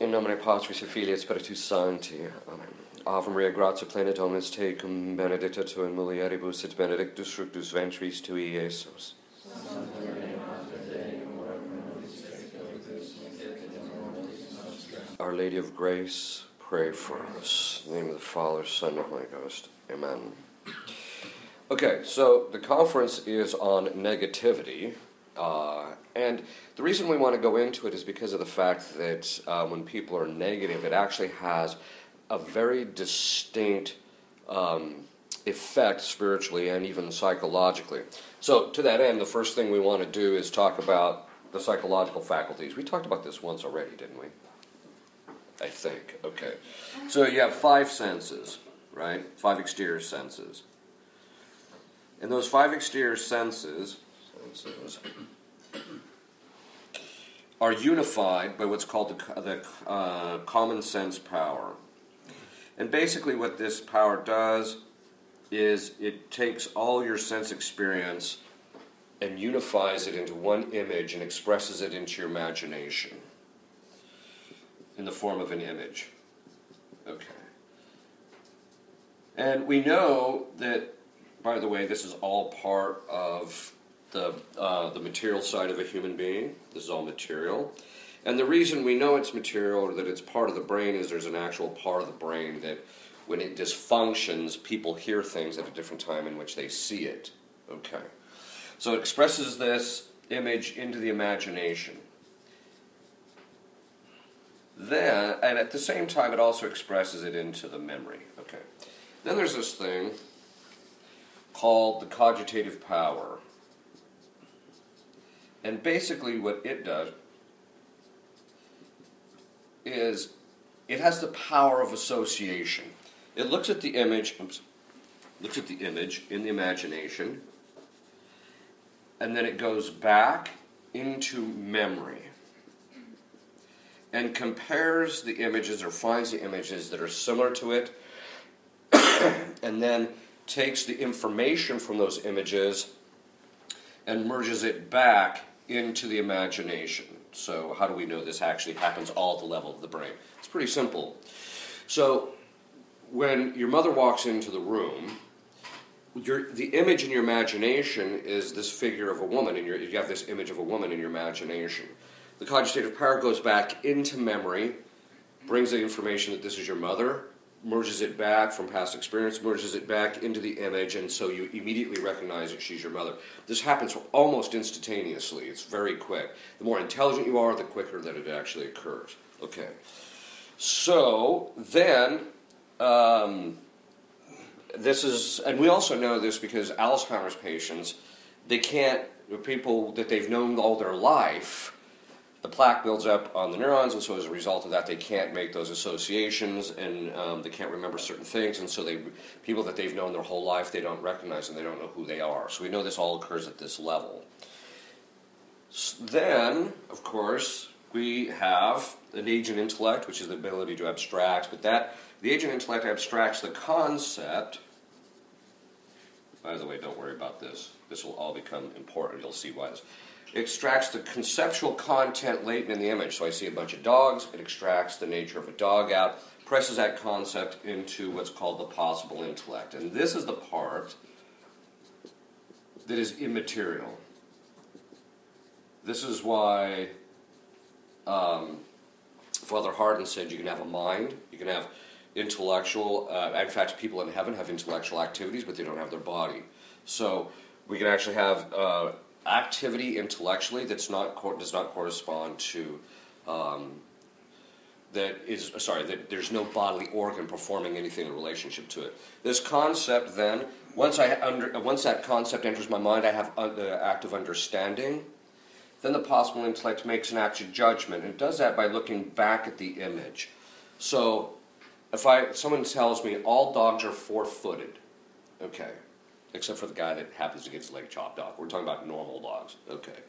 In nomine Patris et Filii et Spiritus Sancti. Amen. Ave Maria, gratia plena Dominus tecum, benedicta tu in mulieribus et benedictus fructus ventris tui, Iesus. Our Lady of Grace, pray for us. In the name of the Father, Son, and Holy Ghost. Amen. Okay, so the conference is on negativity. Uh, and the reason we want to go into it is because of the fact that uh, when people are negative, it actually has a very distinct um, effect spiritually and even psychologically. So, to that end, the first thing we want to do is talk about the psychological faculties. We talked about this once already, didn't we? I think. Okay. So, you have five senses, right? Five exterior senses. And those five exterior senses, are unified by what's called the, the uh, common sense power. And basically, what this power does is it takes all your sense experience and unifies it into one image and expresses it into your imagination in the form of an image. Okay. And we know that, by the way, this is all part of the, uh, the material side of a human being. This is all material. And the reason we know it's material or that it's part of the brain is there's an actual part of the brain that when it dysfunctions, people hear things at a different time in which they see it. Okay. So it expresses this image into the imagination. Then, and at the same time, it also expresses it into the memory. Okay. Then there's this thing called the cogitative power. And basically, what it does is it has the power of association. It looks at the image, oops, looks at the image in the imagination, and then it goes back into memory and compares the images or finds the images that are similar to it, and then takes the information from those images and merges it back into the imagination. So, how do we know this actually happens all at the level of the brain? It's pretty simple. So, when your mother walks into the room, your, the image in your imagination is this figure of a woman, and you have this image of a woman in your imagination. The cogitative power goes back into memory, brings the information that this is your mother, merges it back from past experience, merges it back into the image, and so you immediately recognize that she's your mother. This happens almost instantaneously. It's very quick. The more intelligent you are, the quicker that it actually occurs. Okay. So then, um, this is, and we also know this because Alzheimer's patients, they can't, the people that they've known all their life, the plaque builds up on the neurons, and so as a result of that, they can't make those associations, and um, they can't remember certain things, and so they people that they've known their whole life, they don't recognize and they don't know who they are. So we know this all occurs at this level. So then, of course, we have an agent intellect, which is the ability to abstract, but that the agent intellect abstracts the concept. By the way, don't worry about this. This will all become important. You'll see why this extracts the conceptual content latent in the image. So I see a bunch of dogs, it extracts the nature of a dog out, presses that concept into what's called the possible intellect. And this is the part that is immaterial. This is why um, Father Hardon said you can have a mind, you can have intellectual, uh, in fact, people in heaven have intellectual activities, but they don't have their body. So we can actually have. Uh, activity intellectually that's not does not correspond to um, that is sorry that there's no bodily organ performing anything in relationship to it. This concept then once I under once that concept enters my mind, I have the act of understanding. Then the possible intellect makes an action judgment and does that by looking back at the image. So if I someone tells me all dogs are four-footed, okay, except for the guy that happens to get his leg chopped off. We're talking about normal dogs. Okay.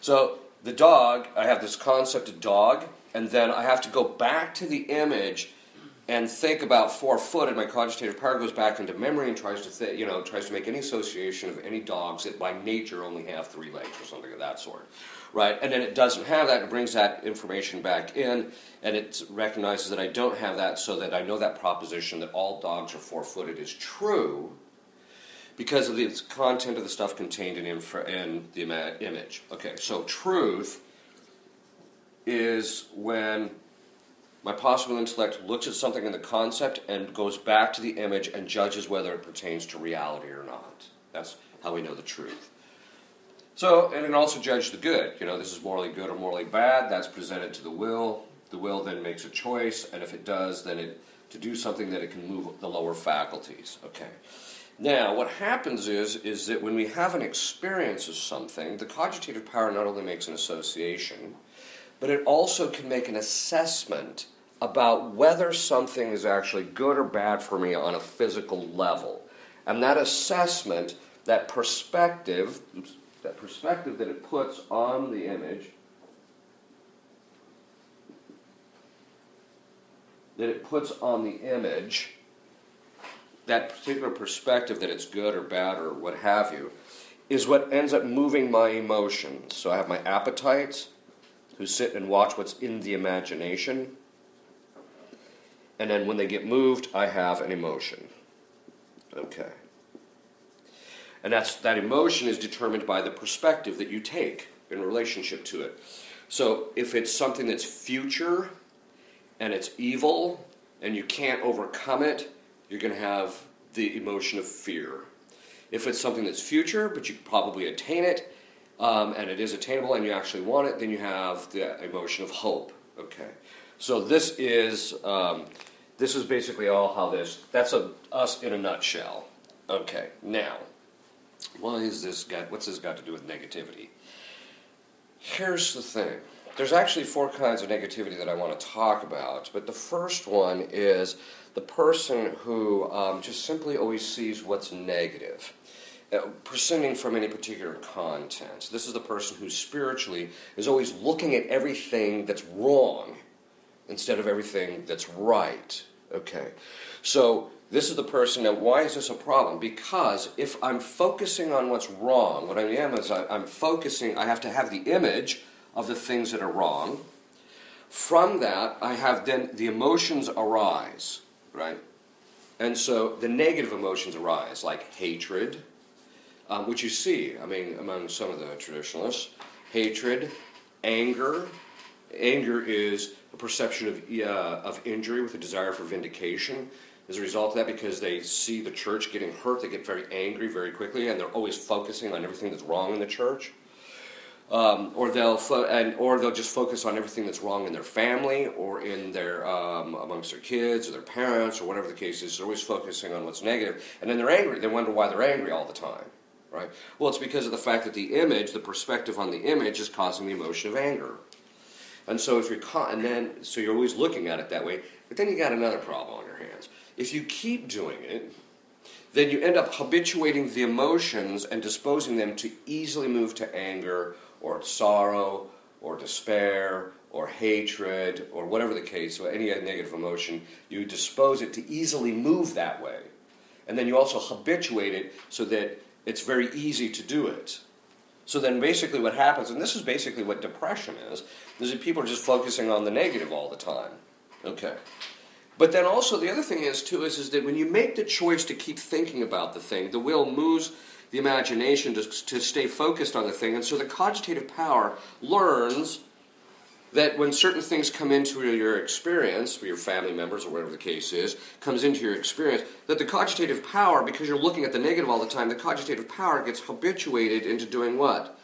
So the dog, I have this concept of dog, and then I have to go back to the image and think about four-footed, my cogitative power goes back into memory and tries to th- you know tries to make any association of any dogs that by nature only have three legs or something of that sort, right? And then it doesn't have that. It brings that information back in, and it recognizes that I don't have that, so that I know that proposition that all dogs are four-footed is true because of the content of the stuff contained in, infra- in the ima- image. Okay, so truth is when my possible intellect looks at something in the concept and goes back to the image and judges whether it pertains to reality or not. That's how we know the truth. So, and it also judges the good. You know, this is morally good or morally bad. That's presented to the will. The will then makes a choice, and if it does, then it to do something that it can move the lower faculties. Okay. Now, what happens is is that when we have an experience of something, the cogitative power not only makes an association, but it also can make an assessment about whether something is actually good or bad for me on a physical level. And that assessment, that perspective, oops, that perspective that it puts on the image, that it puts on the image, that particular perspective that it's good or bad or what have you, is what ends up moving my emotions. So I have my appetites, who sit and watch what's in the imagination. And then when they get moved, I have an emotion. Okay. And that's that emotion is determined by the perspective that you take in relationship to it. So if it's something that's future and it's evil and you can't overcome it, you're going to have the emotion of fear. If it's something that's future, but you probably attain it, um, and it is attainable and you actually want it, then you have the emotion of hope. Okay, so this is um, this is basically all how this. That's a, us in a nutshell. Okay, now, why is this got? What's this got to do with negativity? Here's the thing. There's actually four kinds of negativity that I want to talk about, but the first one is the person who um, just simply always sees what's negative uh, from any particular content. This is the person who spiritually is always looking at everything that's wrong instead of everything that's right. Okay. So this is the person now why is this a problem because if i'm focusing on what's wrong what i am is I, i'm focusing i have to have the image of the things that are wrong from that i have then the emotions arise right and so the negative emotions arise like hatred um, which you see, I mean, among some of the traditionalists. Hatred, anger. Anger is a perception of, uh, of injury with a desire for vindication. As a result of that, because they see the church getting hurt, they get very angry very quickly, and they're always focusing on everything that's wrong in the church. Um, or they'll fo- and or they'll just focus on everything that's wrong in their family or in their um, amongst their kids or their parents or whatever the case is. They're always focusing on what's negative, and then they're angry. They wonder why they're angry all the time right? Well, it's because of the fact that the image, the perspective on the image, is causing the emotion of anger. And so if you're caught, and then so you're always looking at it that way. But then you got another problem on your hands. If you keep doing it, then you end up habituating the emotions and disposing them to easily move to anger or sorrow or despair or hatred or whatever the case, or any negative emotion, you dispose it to easily move that way. And then you also habituate it so that it's very easy to do it. So then basically what happens, and this is basically what depression is, is that people are just focusing on the negative all the time. Okay. But then also the other thing is too is, is that when you make the choice to keep thinking about the thing, the will moves the imagination to, to stay focused on the thing, and so the cogitative power learns that when certain things come into your experience, your family members or whatever the case is, comes into your experience, that the cogitative power, because you're looking at the negative all the time, the cogitative power gets habituated into doing what?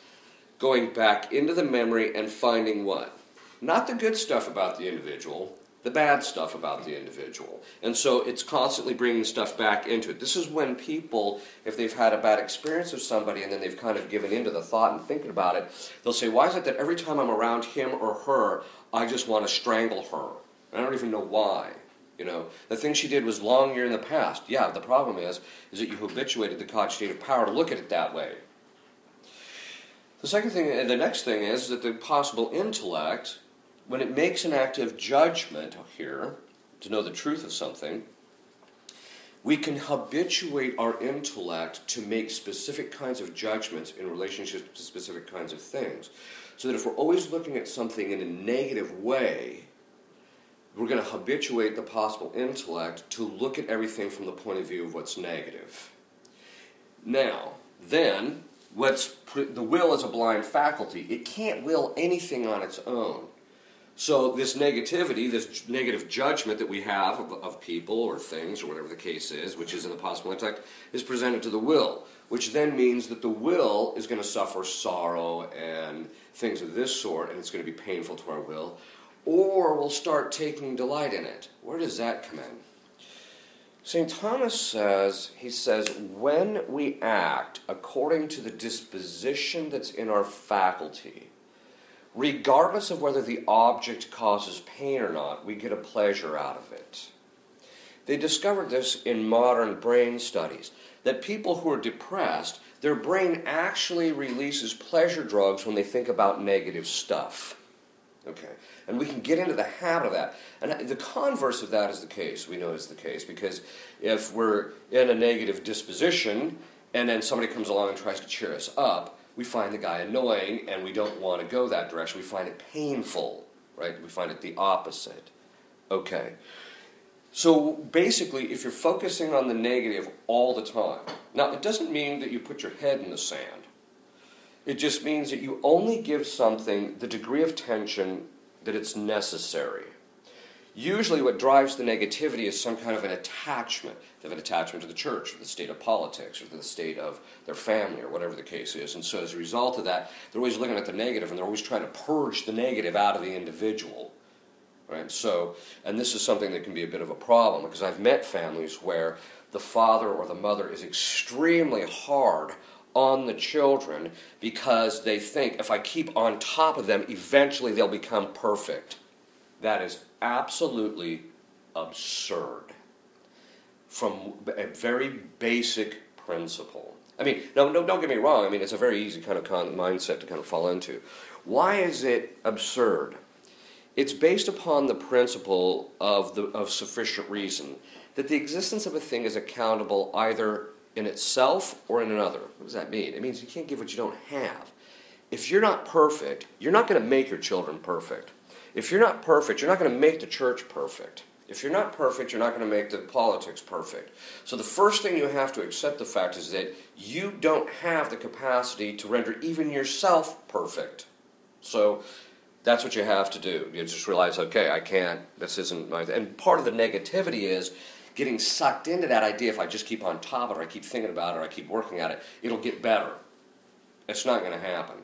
Going back into the memory and finding what? Not the good stuff about the individual, the bad stuff about the individual. And so it's constantly bringing stuff back into it. This is when people, if they've had a bad experience with somebody and then they've kind of given into the thought and thinking about it, they'll say, Why is it that every time I'm around him or her, I just want to strangle her? And I don't even know why. You know, the thing she did was long year in the past. Yeah, the problem is, is that you habituated the cogitative power to look at it that way. The second thing, the next thing is that the possible intellect when it makes an active judgment here, to know the truth of something, we can habituate our intellect to make specific kinds of judgments in relationship to specific kinds of things. So that if we're always looking at something in a negative way, we're going to habituate the possible intellect to look at everything from the point of view of what's negative. Now, then, what's the will is a blind faculty. It can't will anything on its own. So this negativity, this negative judgment that we have of, of, people or things or whatever the case is, which is in the possible intellect, is presented to the will, which then means that the will is going to suffer sorrow and things of this sort, and it's going to be painful to our will, or we'll start taking delight in it. Where does that come in? St. Thomas says, he says, when we act according to the disposition that's in our faculty, regardless of whether the object causes pain or not, we get a pleasure out of it. They discovered this in modern brain studies that people who are depressed, their brain actually releases pleasure drugs when they think about negative stuff. Okay, and we can get into the habit of that. And the converse of that is the case. We know is the case because if we're in a negative disposition and then somebody comes along and tries to cheer us up, we find the guy annoying and we don't want to go that direction. We find it painful, right? We find it the opposite. Okay. So basically, if you're focusing on the negative all the time, now it doesn't mean that you put your head in the sand. It just means that you only give something the degree of tension that it's necessary. Usually, what drives the negativity is some kind of an attachment. They have an attachment to the church, or the state of politics, or the state of their family, or whatever the case is. And so, as a result of that, they're always looking at the negative, and they're always trying to purge the negative out of the individual. Right? So, and this is something that can be a bit of a problem because I've met families where the father or the mother is extremely hard on the children because they think if I keep on top of them, eventually they'll become perfect. That is absolutely absurd from a very basic principle. I mean, no, no, don't get me wrong. I mean, it's a very easy kind of con- mindset to kind of fall into. Why is it absurd? It's based upon the principle of, the, of sufficient reason that the existence of a thing is accountable either in itself or in another. What does that mean? It means you can't give what you don't have. If you're not perfect, you're not going to make your children perfect. If you're not perfect, you're not going to make the church perfect. If you're not perfect, you're not going to make the politics perfect. So the first thing you have to accept the fact is that you don't have the capacity to render even yourself perfect. So that's what you have to do. You just realize, okay, I can't, this isn't my. And part of the negativity is getting sucked into that idea if I just keep on top of it, or I keep thinking about it, or I keep working at it, it'll get better. It's not going to happen.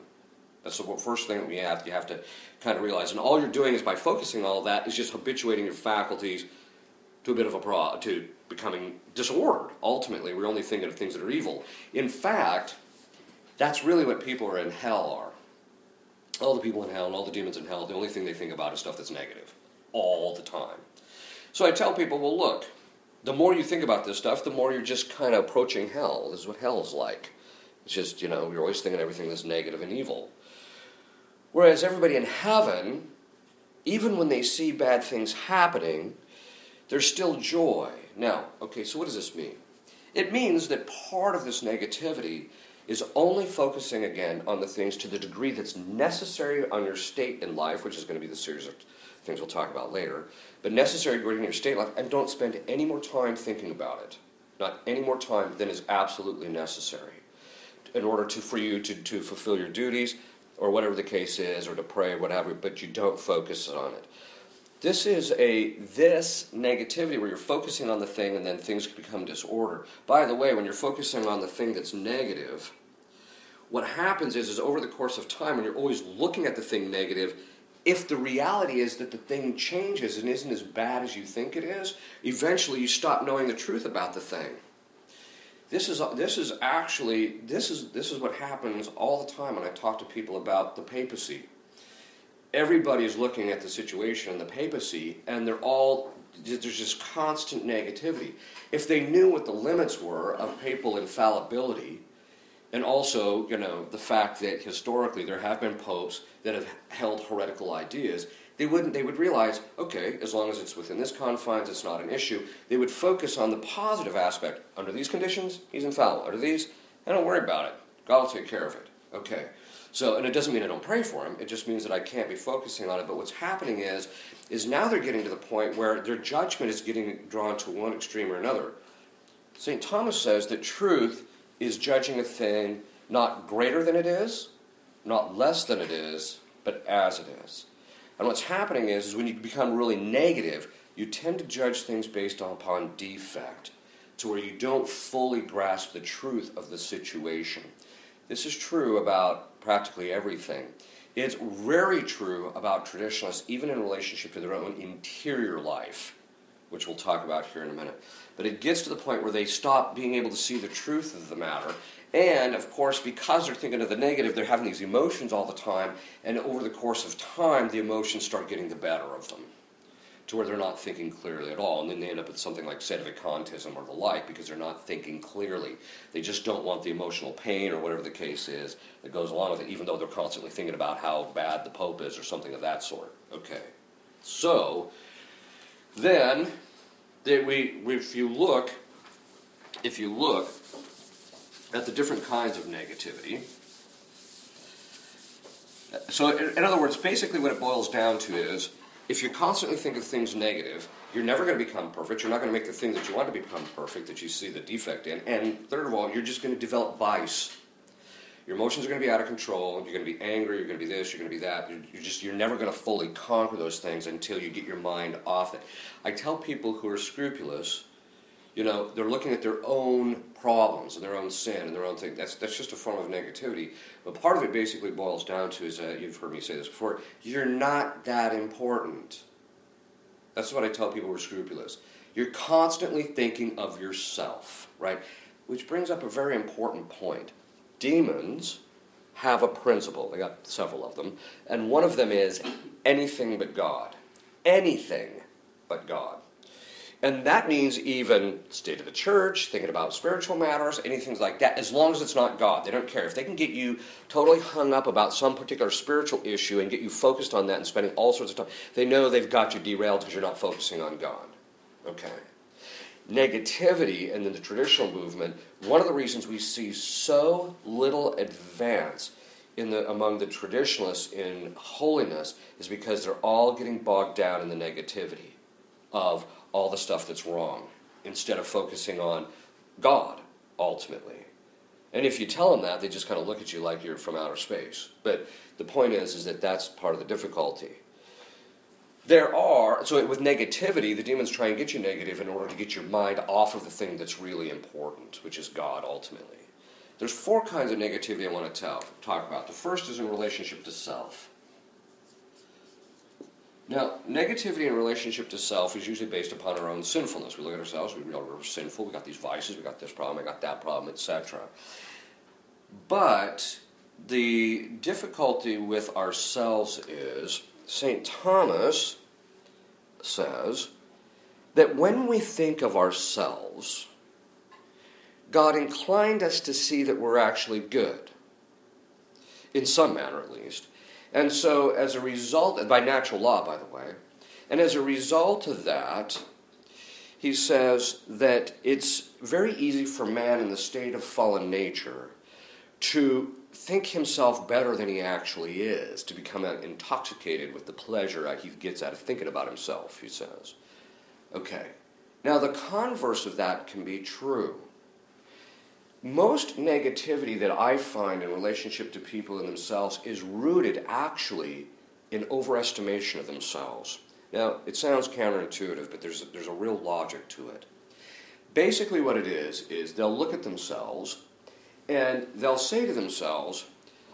That's the first thing that we have. You have to kind of realize, and all you're doing is by focusing all that is just habituating your faculties to a bit of a pro to becoming disordered. Ultimately, we're only thinking of things that are evil. In fact, that's really what people are in hell are. All the people in hell and all the demons in hell, the only thing they think about is stuff that's negative all the time. So I tell people, well, look, the more you think about this stuff, the more you're just kind of approaching hell. This is what hell is like. It's just, you know, you're always thinking everything that's negative and evil. Whereas everybody in heaven, even when they see bad things happening, there's still joy. Now, okay, so what does this mean? It means that part of this negativity is only focusing again on the things to the degree that's necessary on your state in life, which is going to be the series of things we'll talk about later, but necessary in your state life, and don't spend any more time thinking about it. Not any more time than is absolutely necessary in order to, for you to, to fulfill your duties or whatever the case is, or to pray, whatever, but you don't focus on it. This is a this negativity where you're focusing on the thing and then things become disorder. By the way, when you're focusing on the thing that's negative, what happens is, is over the course of time, when you're always looking at the thing negative, if the reality is that the thing changes and isn't as bad as you think it is, eventually you stop knowing the truth about the thing. This is, this is actually, this is, this is what happens all the time when I talk to people about the papacy. Everybody is looking at the situation in the papacy, and they're all, there's just constant negativity. If they knew what the limits were of papal infallibility, and also, you know, the fact that historically there have been popes that have held heretical ideas, they wouldn't they would realize okay as long as it's within this confines it's not an issue. They would focus on the positive aspect. Under these conditions he's infallible under these i don't worry about it. God will take care of it. Okay. So and it doesn't mean i don't pray for him. It just means that i can't be focusing on it. But what's happening is is now they're getting to the point where their judgment is getting drawn to one extreme or another. St thomas says that truth is judging a thing not greater than it is not less than it is but as it is and what's happening is, is when you become really negative, you tend to judge things based upon defect, to where you don't fully grasp the truth of the situation. This is true about practically everything. It's very true about traditionalists, even in relationship to their own interior life, which we'll talk about here in a minute. But it gets to the point where they stop being able to see the truth of the matter and of course, because they're thinking of the negative, they're having these emotions all the time. And over the course of time, the emotions start getting the better of them to where they're not thinking clearly at all. And then they end up with something like sedevacantism or the like because they're not thinking clearly. They just don't want the emotional pain or whatever the case is that goes along with it, even though they're constantly thinking about how bad the Pope is or something of that sort. Okay. So, then, we, if you look, if you look at the different kinds of negativity. So, in other words, basically what it boils down to is if you constantly think of things negative, you're never going to become perfect. You're not going to make the thing that you want to become perfect, that you see the defect in. And third of all, you're just going to develop vice. Your emotions are going to be out of control. You're going to be angry. You're going to be this. You're going to be that. You're just you're never going to fully conquer those things until you get your mind off it. I tell people who are scrupulous you know, they're looking at their own problems and their own sin and their own thing. That's, that's just a form of negativity. But part of it basically boils down to is that you've heard me say this before you're not that important. That's what I tell people who are scrupulous. You're constantly thinking of yourself, right? Which brings up a very important point. Demons have a principle, they got several of them, and one of them is anything but God. Anything but God. And that means even state of the church, thinking about spiritual matters, anything like that, as long as it's not God. They don't care. If they can get you totally hung up about some particular spiritual issue and get you focused on that and spending all sorts of time, they know they've got you derailed because you're not focusing on God. Okay. Negativity and in the traditional movement, one of the reasons we see so little advance in the, among the traditionalists in holiness is because they're all getting bogged down in the negativity of all the stuff that's wrong instead of focusing on God ultimately. And if you tell them that, they just kind of look at you like you're from outer space. But the point is, is that that's part of the difficulty. There are, so with negativity, the demons try and get you negative in order to get your mind off of the thing that's really important, which is God ultimately. There's four kinds of negativity I want to tell, talk about. The first is in relationship to self. Now, negativity in relationship to self is usually based upon our own sinfulness. We look at ourselves, we realize we're sinful, we got these vices, we got this problem, I got that problem, etc. But the difficulty with ourselves is St. Thomas says that when we think of ourselves, God inclined us to see that we're actually good, in some manner at least. And so, as a result, by natural law, by the way, and as a result of that, he says that it's very easy for man in the state of fallen nature to think himself better than he actually is, to become intoxicated with the pleasure he gets out of thinking about himself, he says. Okay. Now, the converse of that can be true most negativity that I find in relationship to people and themselves is rooted actually in overestimation of themselves. Now, it sounds counterintuitive, but there's a, there's a real logic to it. Basically, what it is, is they'll look at themselves and they'll say to themselves,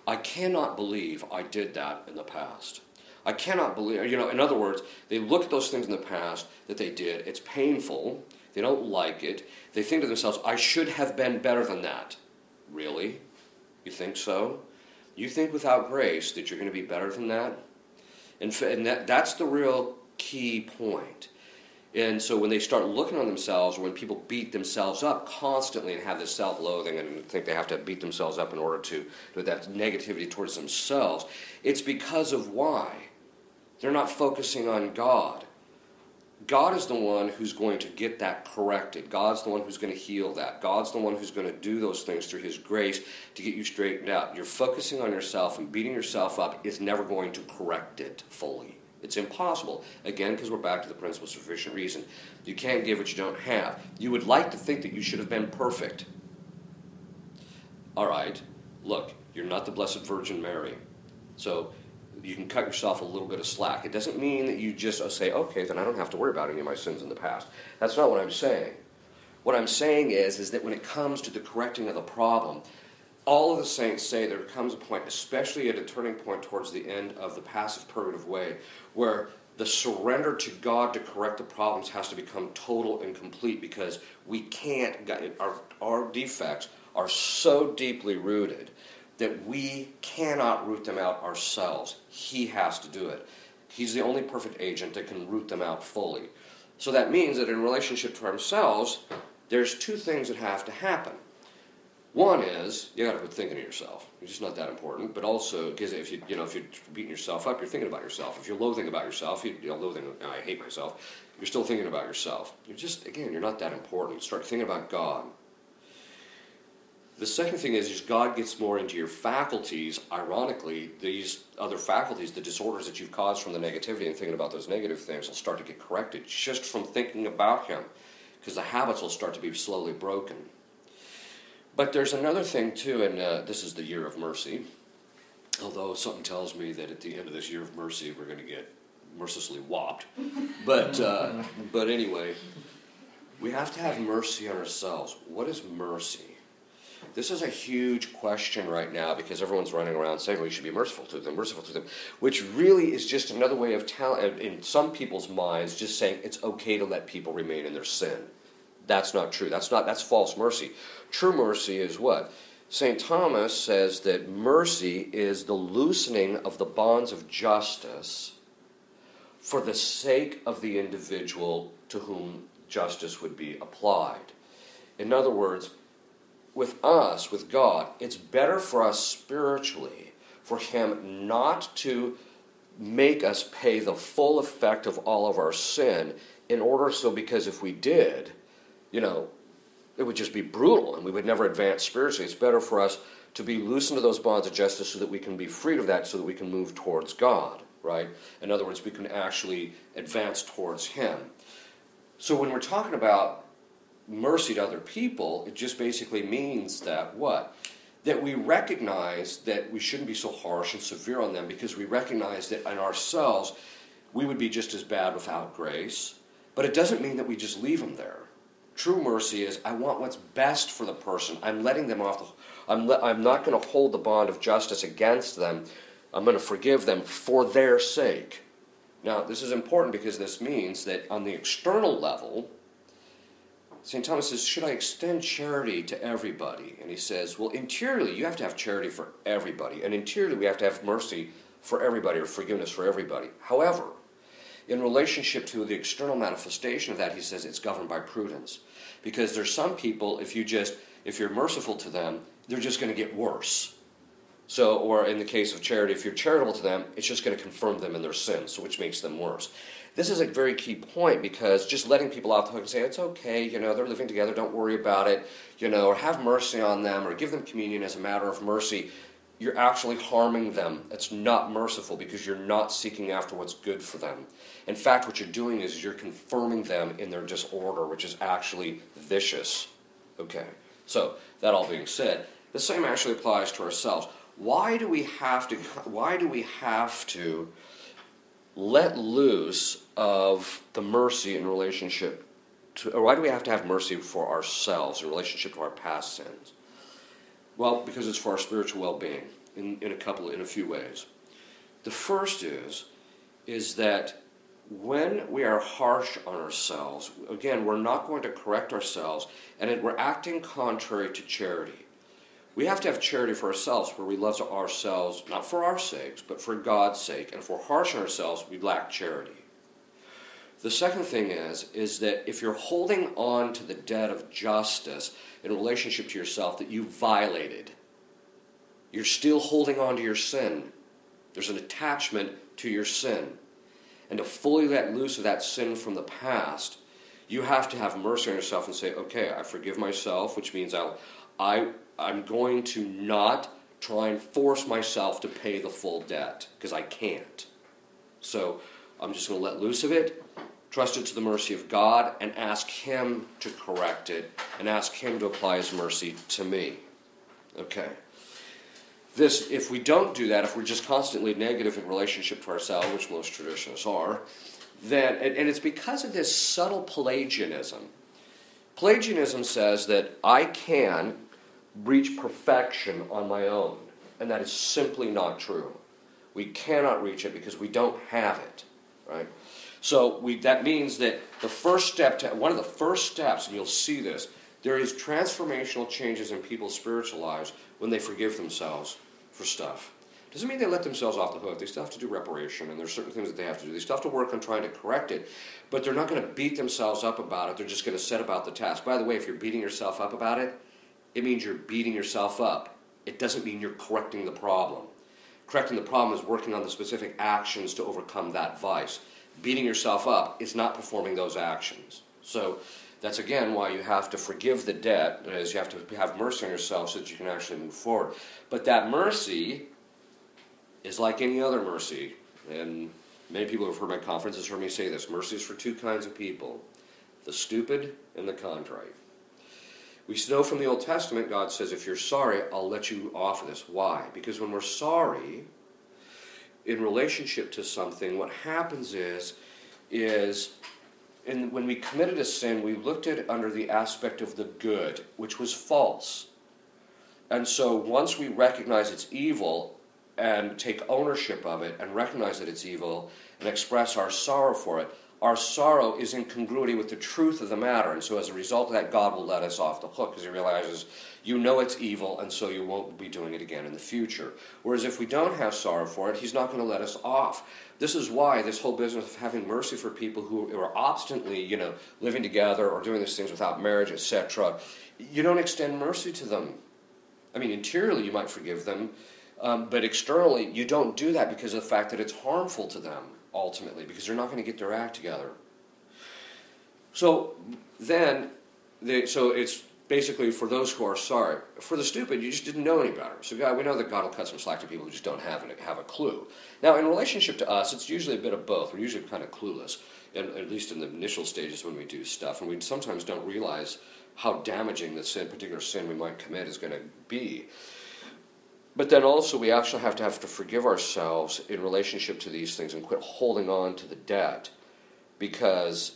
I cannot believe I did that in the past. I cannot believe, you know, in other words, they look at those things in the past that they did. It's painful. They don't like it. They think to themselves, I should have been better than that. Really? You think so? You think without grace that you're going to be better than that? And, and that, that's the real key point. And so when they start looking on themselves, when people beat themselves up constantly and have this self loathing and think they have to beat themselves up in order to do that negativity towards themselves, it's because of why? They're not focusing on God. God is the one who's going to get that corrected. God's the one who's going to heal that. God's the one who's going to do those things through His grace to get you straightened out. You're focusing on yourself and beating yourself up is never going to correct it fully. It's impossible. Again, because we're back to the principle of sufficient reason. You can't give what you don't have. You would like to think that you should have been perfect. All right, look, you're not the Blessed Virgin Mary. So you can cut yourself a little bit of slack. It doesn't mean that you just oh, say, okay, then I don't have to worry about any of my sins in the past. That's not what I'm saying. What I'm saying is, is that when it comes to the correcting of the problem, all of the saints say there comes a point, especially at a turning point towards the end of the passive purgative way, where the surrender to God to correct the problems has to become total and complete because we can't, our, our defects are so deeply rooted that we cannot root them out ourselves. He has to do it. He's the only perfect agent that can root them out fully. So that means that in relationship to ourselves, there's two things that have to happen. One is you got to quit thinking of yourself. It's just not that important. But also, because if you you know if you're beating yourself up, you're thinking about yourself. If you're loathing about yourself, you, you know, loathing. Uh, I hate myself. You're still thinking about yourself. You're just again, you're not that important. Start thinking about God. The second thing is, is God gets more into your faculties. Ironically, these other faculties, the disorders that you've caused from the negativity and thinking about those negative things, will start to get corrected just from thinking about Him, because the habits will start to be slowly broken. But there's another thing too, and uh, this is the year of mercy. Although something tells me that at the end of this year of mercy, we're going to get mercilessly whopped. But uh, but anyway, we have to have mercy on ourselves. What is mercy? This is a huge question right now because everyone's running around saying we should be merciful to them, merciful to them, which really is just another way of telling, uh, in some people's minds, just saying it's okay to let people remain in their sin. That's not true. That's not that's false mercy. True mercy is what? St. Thomas says that mercy is the loosening of the bonds of justice for the sake of the individual to whom justice would be applied. In other words, with us, with God, it's better for us spiritually for Him not to make us pay the full effect of all of our sin in order so because if we did, you know, it would just be brutal and we would never advance spiritually. It's better for us to be loosened to those bonds of justice so that we can be freed of that so that we can move towards God, right? In other words, we can actually advance towards Him. So when we're talking about mercy to other people, it just basically means that what? That we recognize that we shouldn't be so harsh and severe on them because we recognize that in ourselves we would be just as bad without grace. But it doesn't mean that we just leave them there. True mercy is I want what's best for the person. I'm letting them off the. I'm, le- I'm not going to hold the bond of justice against them. I'm going to forgive them for their sake. Now, this is important because this means that on the external level, St. Thomas says, Should I extend charity to everybody? And he says, Well, interiorly, you have to have charity for everybody. And interiorly, we have to have mercy for everybody or forgiveness for everybody. However, in relationship to the external manifestation of that, he says it's governed by prudence. Because there's some people, if you just, if you're merciful to them, they're just going to get worse. So, or in the case of charity, if you're charitable to them, it's just going to confirm them in their sins, which makes them worse. This is a very key point because just letting people off the hook and say, it's okay, you know, they're living together, don't worry about it, you know, or have mercy on them or give them communion as a matter of mercy, you're actually harming them. It's not merciful because you're not seeking after what's good for them. In fact, what you're doing is you're confirming them in their disorder, which is actually vicious. Okay, so that all being said, the same actually applies to ourselves. Why do we have to? Why do we have to let loose of the mercy in relationship to, or why do we have to have mercy for ourselves in relationship to our past sins? Well, because it's for our spiritual well-being in, in a couple, in a few ways. The first is, is that when we are harsh on ourselves, again, we're not going to correct ourselves, and we're acting contrary to charity. We have to have charity for ourselves, where we love ourselves not for our sakes, but for God's sake. And if we're harsh on ourselves, we lack charity. The second thing is, is that if you're holding on to the debt of justice in relationship to yourself that you violated, you're still holding on to your sin. There's an attachment to your sin. and to fully let loose of that sin from the past, you have to have mercy on yourself and say, okay, I forgive myself, which means I'll, I, I'm going to not try and force myself to pay the full debt because I can't. So I'm just going to let loose of it, trust it to the mercy of God, and ask Him to correct it, and ask Him to apply His mercy to me. Okay. This, if we don't do that, if we're just constantly negative in relationship to ourselves, which most traditionalists are, then, and, and it's because of this subtle Pelagianism. Pelagianism says that I can reach perfection on my own, and that is simply not true. We cannot reach it because we don't have it, right? So we, that means that the first step, to, one of the first steps, and you'll see this, there is transformational changes in people's spiritual lives when they forgive themselves for stuff. Doesn't mean they let themselves off the hook. They still have to do reparation, and there's certain things that they have to do. They still have to work on trying to correct it, but they're not going to beat themselves up about it. They're just going to set about the task. By the way, if you're beating yourself up about it, it means you're beating yourself up. It doesn't mean you're correcting the problem. Correcting the problem is working on the specific actions to overcome that vice. Beating yourself up is not performing those actions. So that's again why you have to forgive the debt, is you have to have mercy on yourself so that you can actually move forward. But that mercy is like any other mercy, and many people who have heard my conferences heard me say this mercy is for two kinds of people the stupid and the contrite. We know from the Old Testament, God says, if you're sorry, I'll let you off of this. Why? Because when we're sorry in relationship to something, what happens is, is in, when we committed a sin, we looked at it under the aspect of the good, which was false. And so once we recognize it's evil and take ownership of it and recognize that it's evil and express our sorrow for it, our sorrow is in congruity with the truth of the matter. And so as a result of that, God will let us off the hook because he realizes you know it's evil and so you won't be doing it again in the future. Whereas if we don't have sorrow for it, he's not going to let us off. This is why this whole business of having mercy for people who are obstinately, you know, living together or doing these things without marriage, etc., you don't extend mercy to them. I mean, interiorly you might forgive them, um, but externally you don't do that because of the fact that it's harmful to them ultimately, because they're not going to get their act together. So then, they, so it's basically for those who are sorry. For the stupid, you just didn't know any better. So God, we know that God will cut some slack to people who just don't have have a clue. Now, in relationship to us, it's usually a bit of both. We're usually kind of clueless, at least in the initial stages when we do stuff, and we sometimes don't realize how damaging the sin, particular sin we might commit is going to be. But then also, we actually have to have to forgive ourselves in relationship to these things and quit holding on to the debt, because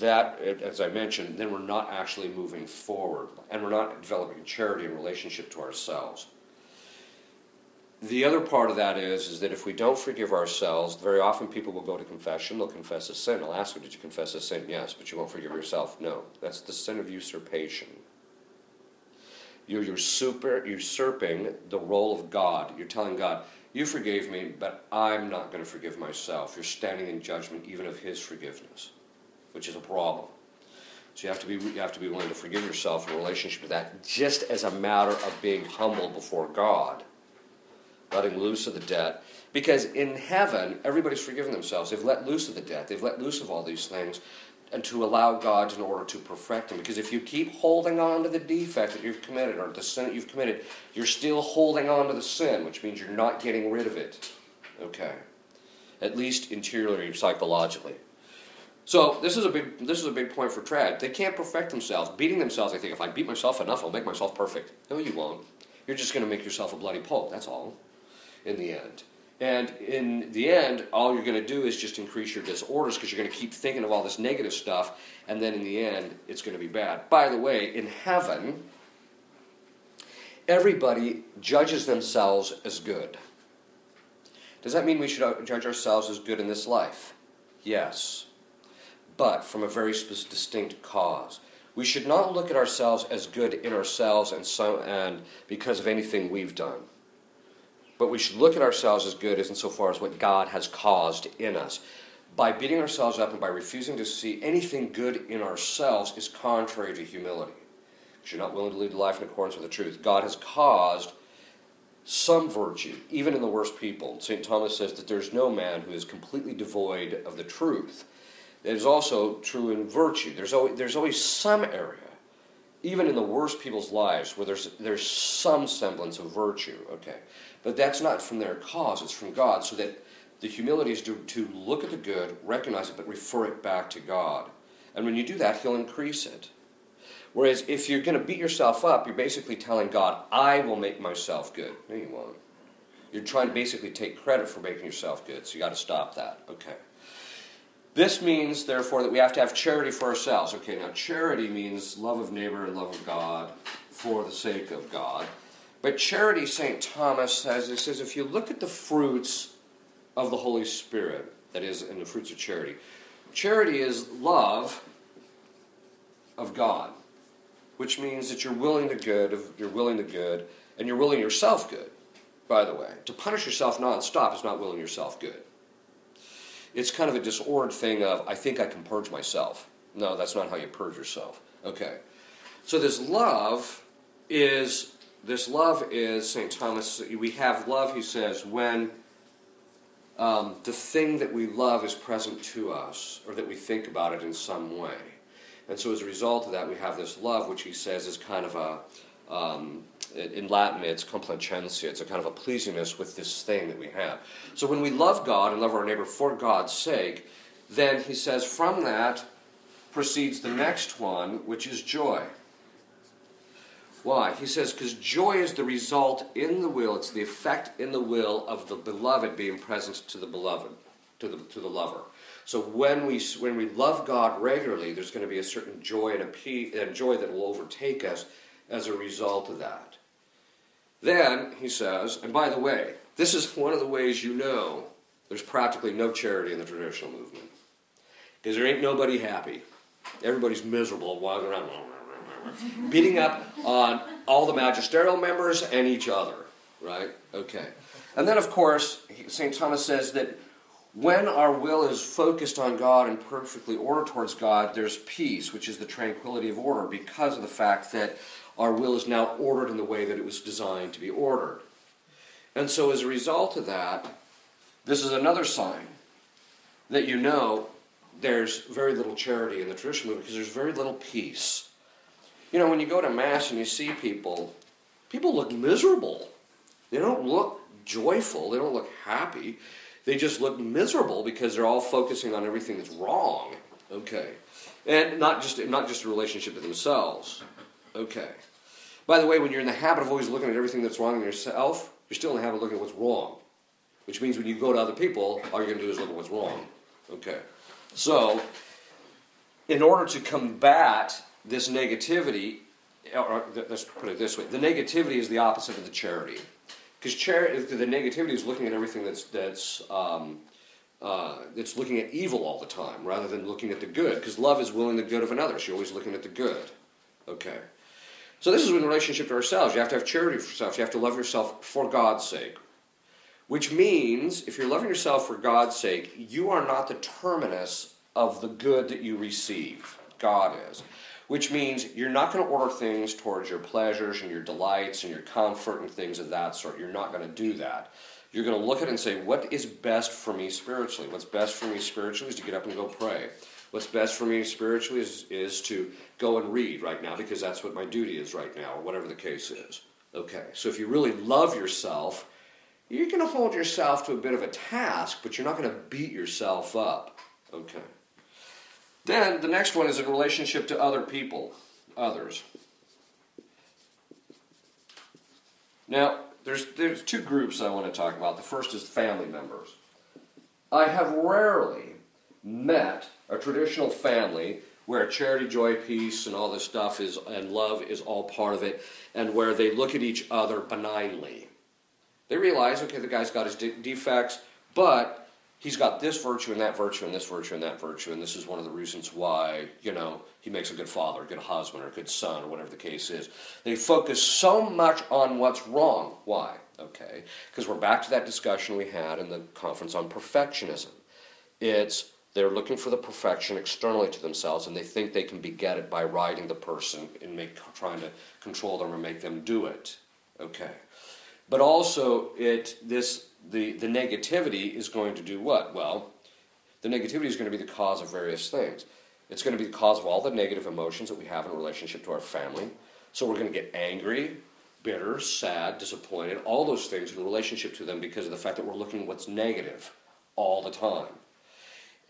that, as I mentioned, then we're not actually moving forward, and we're not developing charity in relationship to ourselves. The other part of that is, is that if we don't forgive ourselves, very often people will go to confession, they'll confess a sin. I'll ask them, Did you confess a sin? Yes, but you won't forgive yourself. No. That's the sin of usurpation. You're usurping the role of God. You're telling God, You forgave me, but I'm not going to forgive myself. You're standing in judgment even of His forgiveness, which is a problem. So you have to be you have to be willing to forgive yourself in relationship to that, just as a matter of being humble before God letting loose of the debt. Because in heaven, everybody's forgiven themselves. They've let loose of the debt. They've let loose of all these things and to allow God in order to perfect them. Because if you keep holding on to the defect that you've committed or the sin that you've committed, you're still holding on to the sin, which means you're not getting rid of it. Okay. At least interiorly, psychologically. So this is a big this is a big point for trad. They can't perfect themselves. Beating themselves, they think if I beat myself enough, I'll make myself perfect. No, you won't. You're just going to make yourself a bloody pope. That's all in the end. And in the end, all you're going to do is just increase your disorders because you're going to keep thinking of all this negative stuff, and then in the end, it's going to be bad. By the way, in heaven, everybody judges themselves as good. Does that mean we should uh, judge ourselves as good in this life? Yes, but from a very distinct cause. We should not look at ourselves as good in ourselves and, so, and because of anything we've done. But we should look at ourselves as good as insofar as what God has caused in us. By beating ourselves up and by refusing to see anything good in ourselves is contrary to humility. Because you're not willing to lead life in accordance with the truth. God has caused some virtue, even in the worst people. St. Thomas says that there's no man who is completely devoid of the truth. That is also true in virtue. There's always, there's always some area, even in the worst people's lives, where there's, there's some semblance of virtue, okay? But that's not from their cause, it's from God, so that the humility is to, to look at the good, recognize it, but refer it back to God. And when you do that, He'll increase it. Whereas if you're going to beat yourself up, you're basically telling God, I will make myself good. No, you won't. You're trying to basically take credit for making yourself good, so you got to stop that. Okay. This means, therefore, that we have to have charity for ourselves. Okay, now charity means love of neighbor and love of God for the sake of God. But charity, St. Thomas says, it says if you look at the fruits of the Holy Spirit, that is, in the fruits of charity, charity is love of God which means that you're willing the good, you're willing the good, and you're willing yourself good, by the way. To punish yourself nonstop is not willing yourself good. It's kind of a disordered thing of, I think I can purge myself. No, that's not how you purge yourself. Okay. So this love is, this love is, St. Thomas, we have love, he says, when um, the thing that we love is present to us, or that we think about it in some way. And so as a result of that, we have this love, which he says is kind of a, um, in Latin, it's complacentia. It's a kind of a pleasingness with this thing that we have. So when we love God and love our neighbor for God's sake, then he says from that proceeds the next one, which is joy. Why? He says, because joy is the result in the will, it's the effect in the will of the beloved being present to the beloved, to the, to the lover. So when we when we love God regularly, there's going to be a certain joy and a peace, and joy that will overtake us as a result of that. Then he says, and by the way, this is one of the ways you know there's practically no charity in the traditional movement because there ain't nobody happy. Everybody's miserable, walking around, beating up on all the magisterial members and each other. Right? Okay. And then, of course, St. Thomas says that when our will is focused on God and perfectly ordered towards God, there's peace, which is the tranquility of order, because of the fact that our will is now ordered in the way that it was designed to be ordered. And so, as a result of that, this is another sign that you know there's very little charity in the traditional movement because there's very little peace. You know, when you go to Mass and you see people, people look miserable. They don't look joyful, they don't look happy they just look miserable because they're all focusing on everything that's wrong. Okay. And not just not just a relationship to themselves. Okay. By the way, when you're in the habit of always looking at everything that's wrong in yourself, you're still in the habit of looking at what's wrong. Which means when you go to other people, all you're going to do is look at what's wrong. Okay. So, in order to combat this negativity, or let's put it this way the negativity is the opposite of the charity. Because charity, the negativity is looking at everything that's that's um, uh, that's looking at evil all the time, rather than looking at the good. Because love is willing the good of another. So you're always looking at the good. Okay. So this is in relationship to ourselves. You have to have charity for yourself. You have to love yourself for God's sake. Which means, if you're loving yourself for God's sake, you are not the terminus of the good that you receive. God is which means you're not going to order things towards your pleasures and your delights and your comfort and things of that sort. You're not going to do that. You're going to look at it and say, what is best for me spiritually? What's best for me spiritually is to get up and go pray. What's best for me spiritually is, is to go and read right now because that's what my duty is right now, or whatever the case is. Okay, so if you really love yourself, you're going to hold yourself to a bit of a task, but you're not going to beat yourself up. Okay. Then the next one is in relationship to other people, others. Now, there's, there's two groups I want to talk about. The first is family members. I have rarely met a traditional family where charity, joy, peace, and all this stuff is, and love is all part of it, and where they look at each other benignly. They realize, okay, the guy's got his de- defects, but he's got this virtue and that virtue and this virtue and that virtue, and this is one of the reasons why, you know, he makes a good father, a good husband, or a good son, or whatever the case is. They focus so much on what's wrong. Why? Okay. Because we're back to that discussion we had in the conference on perfectionism. It's they're looking for the perfection externally to themselves, and they think they can beget it by riding the person and make, trying to control them or make them do it. Okay. But also, it this the the negativity is going to do what? Well, the negativity is going to be the cause of various things. It's going to be the cause of all the negative emotions that we have in relationship to our family. So we're going to get angry, bitter, sad, disappointed, all those things in relationship to them because of the fact that we're looking at what's negative all the time.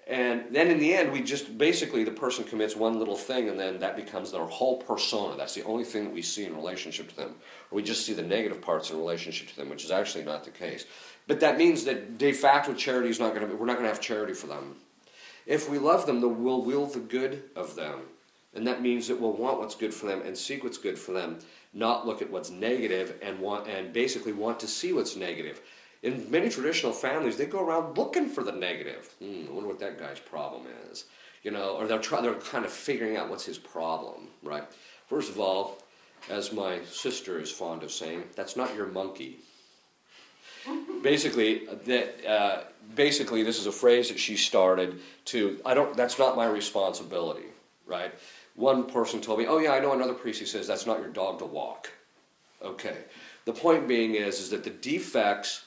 And then in the end, we just basically the person commits one little thing, and then that becomes their whole persona. That's the only thing that we see in relationship to them. Or we just see the negative parts in relationship to them, which is actually not the case. But that means that de facto charity is not going to. We're not going to have charity for them. If we love them, we'll will the good of them, and that means that we'll want what's good for them and seek what's good for them, not look at what's negative and want and basically want to see what's negative in many traditional families, they go around looking for the negative. Hmm, I wonder what that guy's problem is. You know, or they're trying, they're kind of figuring out what's his problem, right? First of all, as my sister is fond of saying, that's not your monkey. basically, that uh, basically this is a phrase that she started to. I don't. That's not my responsibility, right? One person told me, "Oh yeah, I know another priest who says that's not your dog to walk." Okay. The point being is, is that the defects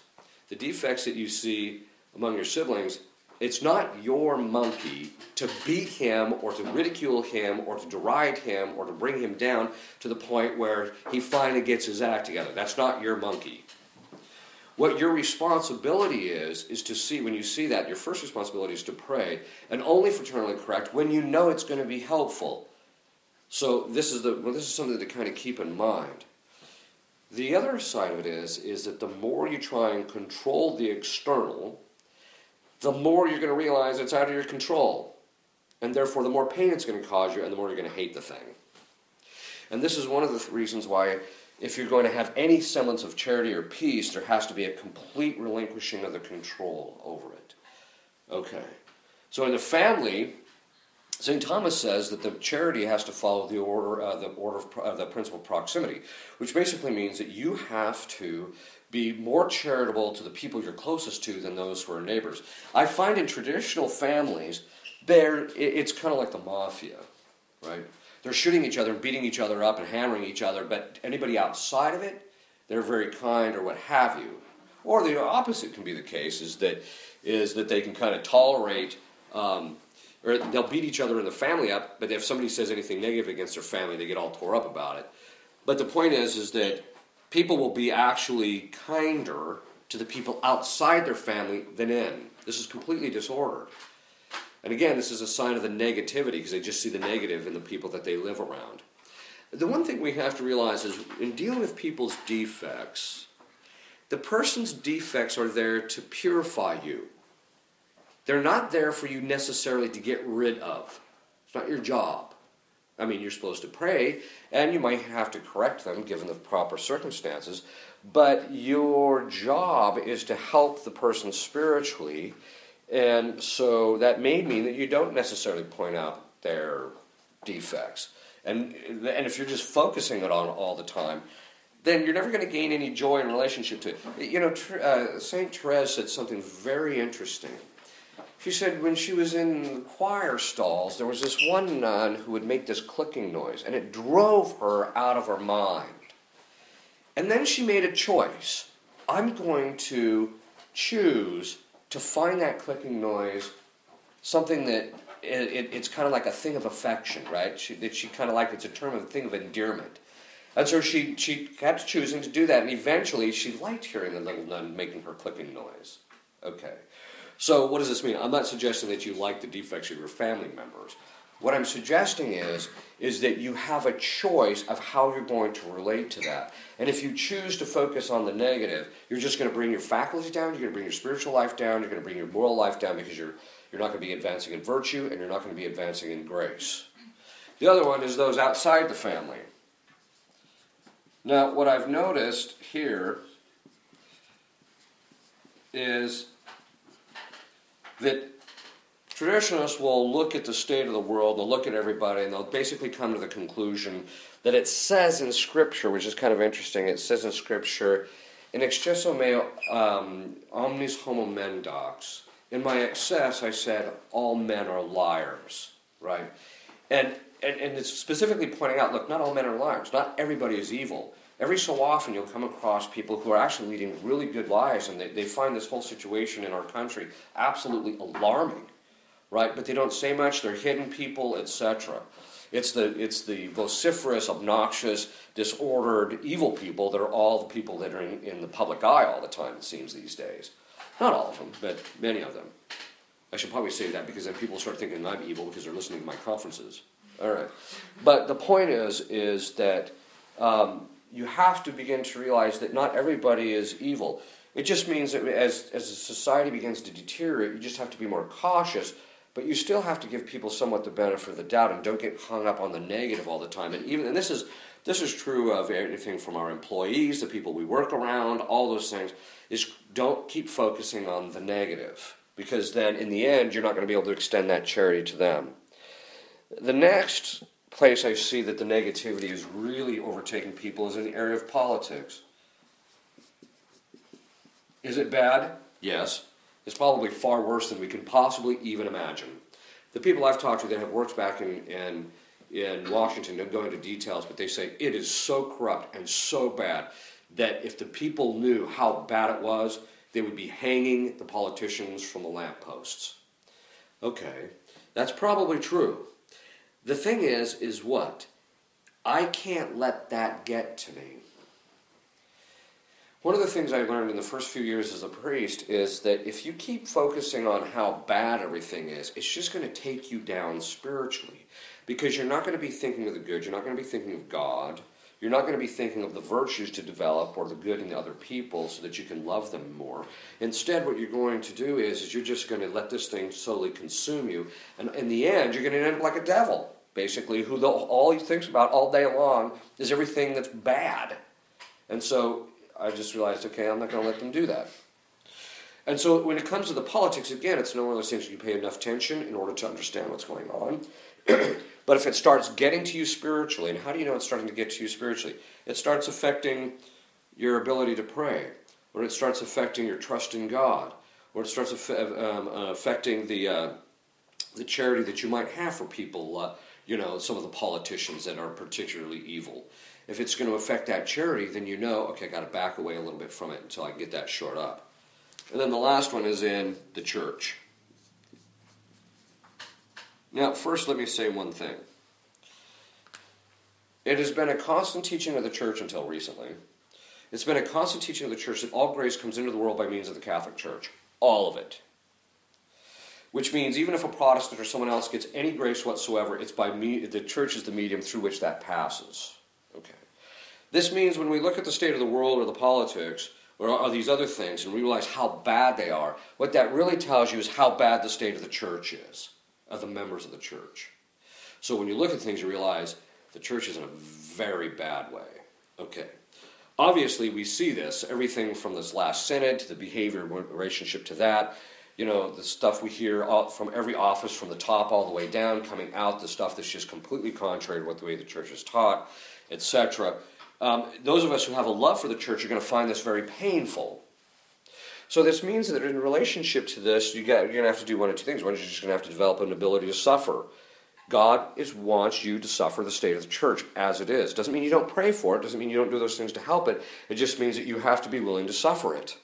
the defects that you see among your siblings, it's not your monkey to beat him or to ridicule him or to deride him or to bring him down to the point where he finally gets his act together. That's not your monkey. What your responsibility is, is to see, when you see that, your first responsibility is to pray, and only fraternally correct when you know it's going to be helpful. So this is, the, well, this is something to kind of keep in mind. The other side of it is, is that the more you try and control the external, the more you're going to realize it's out of your control. And therefore, the more pain it's going to cause you, and the more you're going to hate the thing. And this is one of the reasons why, if you're going to have any semblance of charity or peace, there has to be a complete relinquishing of the control over it. Okay. So in the family, St. Thomas says that the charity has to follow the order, uh, the order of uh, the principle of proximity, which basically means that you have to be more charitable to the people you're closest to than those who are neighbors. I find in traditional families, there it's kind of like the mafia, right? They're shooting each other and beating each other up and hammering each other, but anybody outside of it, they're very kind or what have you. Or the opposite can be the case: is that is that they can kind of tolerate. Um, or they'll beat each other in the family up, but if somebody says anything negative against their family, they get all tore up about it. But the point is, is that people will be actually kinder to the people outside their family than in. This is completely disordered. And again, this is a sign of the negativity because they just see the negative in the people that they live around. The one thing we have to realize is in dealing with people's defects, the person's defects are there to purify you. They're not there for you necessarily to get rid of. It's not your job. I mean, you're supposed to pray, and you might have to correct them given the proper circumstances, but your job is to help the person spiritually, and so that may mean that you don't necessarily point out their defects. And, and if you're just focusing it on all the time, then you're never going to gain any joy in relationship to it. You know, uh, St. Therese said something very interesting. She said when she was in choir stalls, there was this one nun who would make this clicking noise, and it drove her out of her mind. And then she made a choice. I'm going to choose to find that clicking noise something that it, it, it's kind of like a thing of affection, right? She, that she kind of like it's a term of a thing of endearment. And so she, she kept choosing to do that, and eventually she liked hearing the little nun making her clicking noise. Okay. So, what does this mean? I'm not suggesting that you like the defects of your family members. What I'm suggesting is, is that you have a choice of how you're going to relate to that. And if you choose to focus on the negative, you're just going to bring your faculties down, you're going to bring your spiritual life down, you're going to bring your moral life down because you're, you're not going to be advancing in virtue and you're not going to be advancing in grace. The other one is those outside the family. Now, what I've noticed here is that traditionalists will look at the state of the world, they'll look at everybody, and they'll basically come to the conclusion that it says in Scripture, which is kind of interesting, it says in Scripture, in excessu meo um, omnis homo mendax. In my excess, I said, all men are liars, right? And, and, and it's specifically pointing out, look, not all men are liars. Not everybody is evil. Every so often you'll come across people who are actually leading really good lives and they, they find this whole situation in our country absolutely alarming, right? But they don't say much, they're hidden people, etc. It's the, it's the vociferous, obnoxious, disordered, evil people that are all the people that are in, in the public eye all the time, it seems these days. Not all of them, but many of them. I should probably say that because then people start thinking I'm evil because they're listening to my conferences. All right. But the point is, is that um, you have to begin to realize that not everybody is evil. It just means that as, as society begins to deteriorate, you just have to be more cautious, but you still have to give people somewhat the benefit of the doubt and don't get hung up on the negative all the time. And even and this is this is true of anything from our employees, the people we work around, all those things, is don't keep focusing on the negative. Because then in the end you're not going to be able to extend that charity to them. The next place I see that the negativity is really overtaking people is in the area of politics. Is it bad? Yes. It's probably far worse than we can possibly even imagine. The people I've talked to that have worked back in, in, in Washington don't go into details, but they say it is so corrupt and so bad that if the people knew how bad it was, they would be hanging the politicians from the lampposts. Okay, that's probably true. The thing is, is what? I can't let that get to me. One of the things I learned in the first few years as a priest is that if you keep focusing on how bad everything is, it's just going to take you down spiritually. Because you're not going to be thinking of the good, you're not going to be thinking of God, you're not going to be thinking of the virtues to develop or the good in the other people so that you can love them more. Instead, what you're going to do is, is you're just going to let this thing slowly consume you. And in the end, you're going to end up like a devil basically, who the, all he thinks about all day long is everything that's bad. And so I just realized, okay, I'm not going to let them do that. And so when it comes to the politics, again, it's no one of those things you pay enough attention in order to understand what's going on. but if it starts getting to you spiritually, and how do you know it's starting to get to you spiritually? It starts affecting your ability to pray, or it starts affecting your trust in God, or it starts um, uh, affecting the, uh, the charity that you might have for people. Uh, you know, some of the politicians that are particularly evil. If it's going to affect that charity, then you know, okay, I got to back away a little bit from it until I get that short up. And then the last one is in the church. Now, first, let me say one thing. It has been a constant teaching of the church until recently. It's been a constant teaching of the church that all grace comes into the world by means of the Catholic Church. All of it which means even if a Protestant or someone else gets any grace whatsoever, it's by me, the church is the medium through which that passes. Okay. This means when we look at the state of the world or the politics or, or these other things and realize how bad they are, what that really tells you is how bad the state of the church is, of the members of the church. So when you look at things, you realize the church is in a very bad way. Okay. Obviously, we see this, everything from this last synod to the behavior relationship to that you know, the stuff we hear from every office from the top all the way down coming out, the stuff that's just completely contrary to what the way the church is taught, etc. Um, those of us who have a love for the church are going to find this very painful. So this means that in relationship to this, you got, you're going to have to do one of two things. One is you're just going to have to develop an ability to suffer. God is wants you to suffer the state of the church as it is. Doesn't mean you don't pray for it. Doesn't mean you don't do those things to help it. It just means that you have to be willing to suffer it.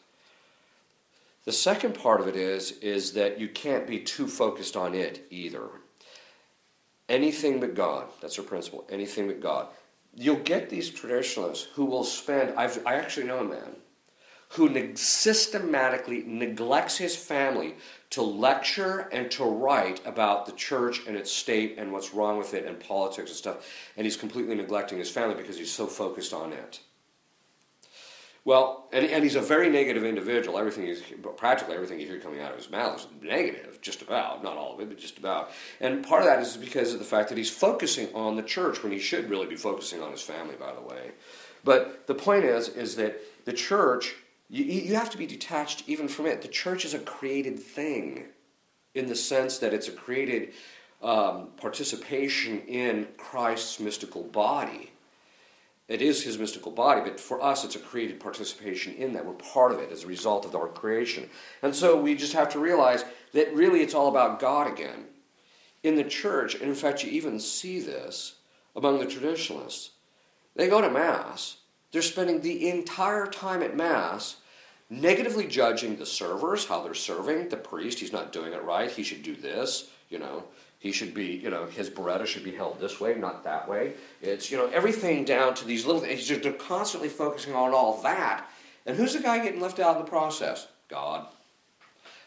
The second part of it is is that you can't be too focused on it either. Anything but God. That's our principle. Anything but God. You'll get these traditionalists who will spend. I've, I actually know a man who ne- systematically neglects his family to lecture and to write about the church and its state and what's wrong with it and politics and stuff. And he's completely neglecting his family because he's so focused on it. Well, and, and he's a very negative individual. Everything is practically everything you hear coming out of his mouth is negative, just about, not all of it, but just about. And part of that is because of the fact that he's focusing on the church when he should really be focusing on his family, by the way. But the point is, is that the church, you, you have to be detached even from it. The church is a created thing, in the sense that it's a created um, participation in Christ's mystical body. It is his mystical body, but for us, it's a created participation in that. We're part of it as a result of our creation. And so we just have to realize that really it's all about God again. In the church, and in fact, you even see this among the traditionalists. They go to Mass, they're spending the entire time at Mass negatively judging the servers, how they're serving, the priest, he's not doing it right, he should do this, you know. He should be, you know, his biretta should be held this way, not that way. It's, you know, everything down to these little things. They're constantly focusing on all that. And who's the guy getting left out in the process? God.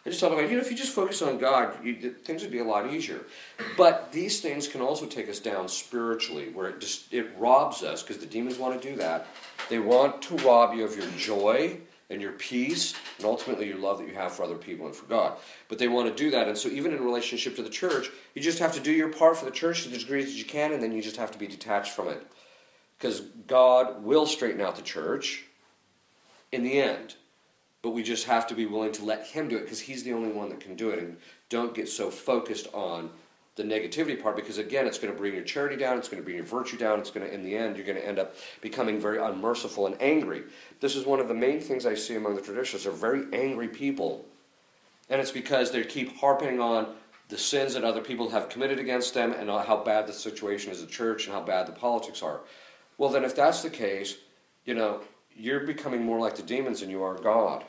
I just thought about, you know, if you just focus on God, you, things would be a lot easier. But these things can also take us down spiritually, where it just it robs us because the demons want to do that. They want to rob you of your joy and your peace and ultimately your love that you have for other people and for God. But they want to do that. And so, even in relationship to the church, you just have to do your part for the church to the degree that you can, and then you just have to be detached from it. Because God will straighten out the church in the end. But we just have to be willing to let Him do it because He's the only one that can do it. And don't get so focused on the negativity part because again it's going to bring your charity down it's going to bring your virtue down it's going to in the end you're going to end up becoming very unmerciful and angry. This is one of the main things i see among the traditionalists they're very angry people. And it's because they keep harping on the sins that other people have committed against them and how bad the situation is at church and how bad the politics are. Well then if that's the case you know you're becoming more like the demons than you are god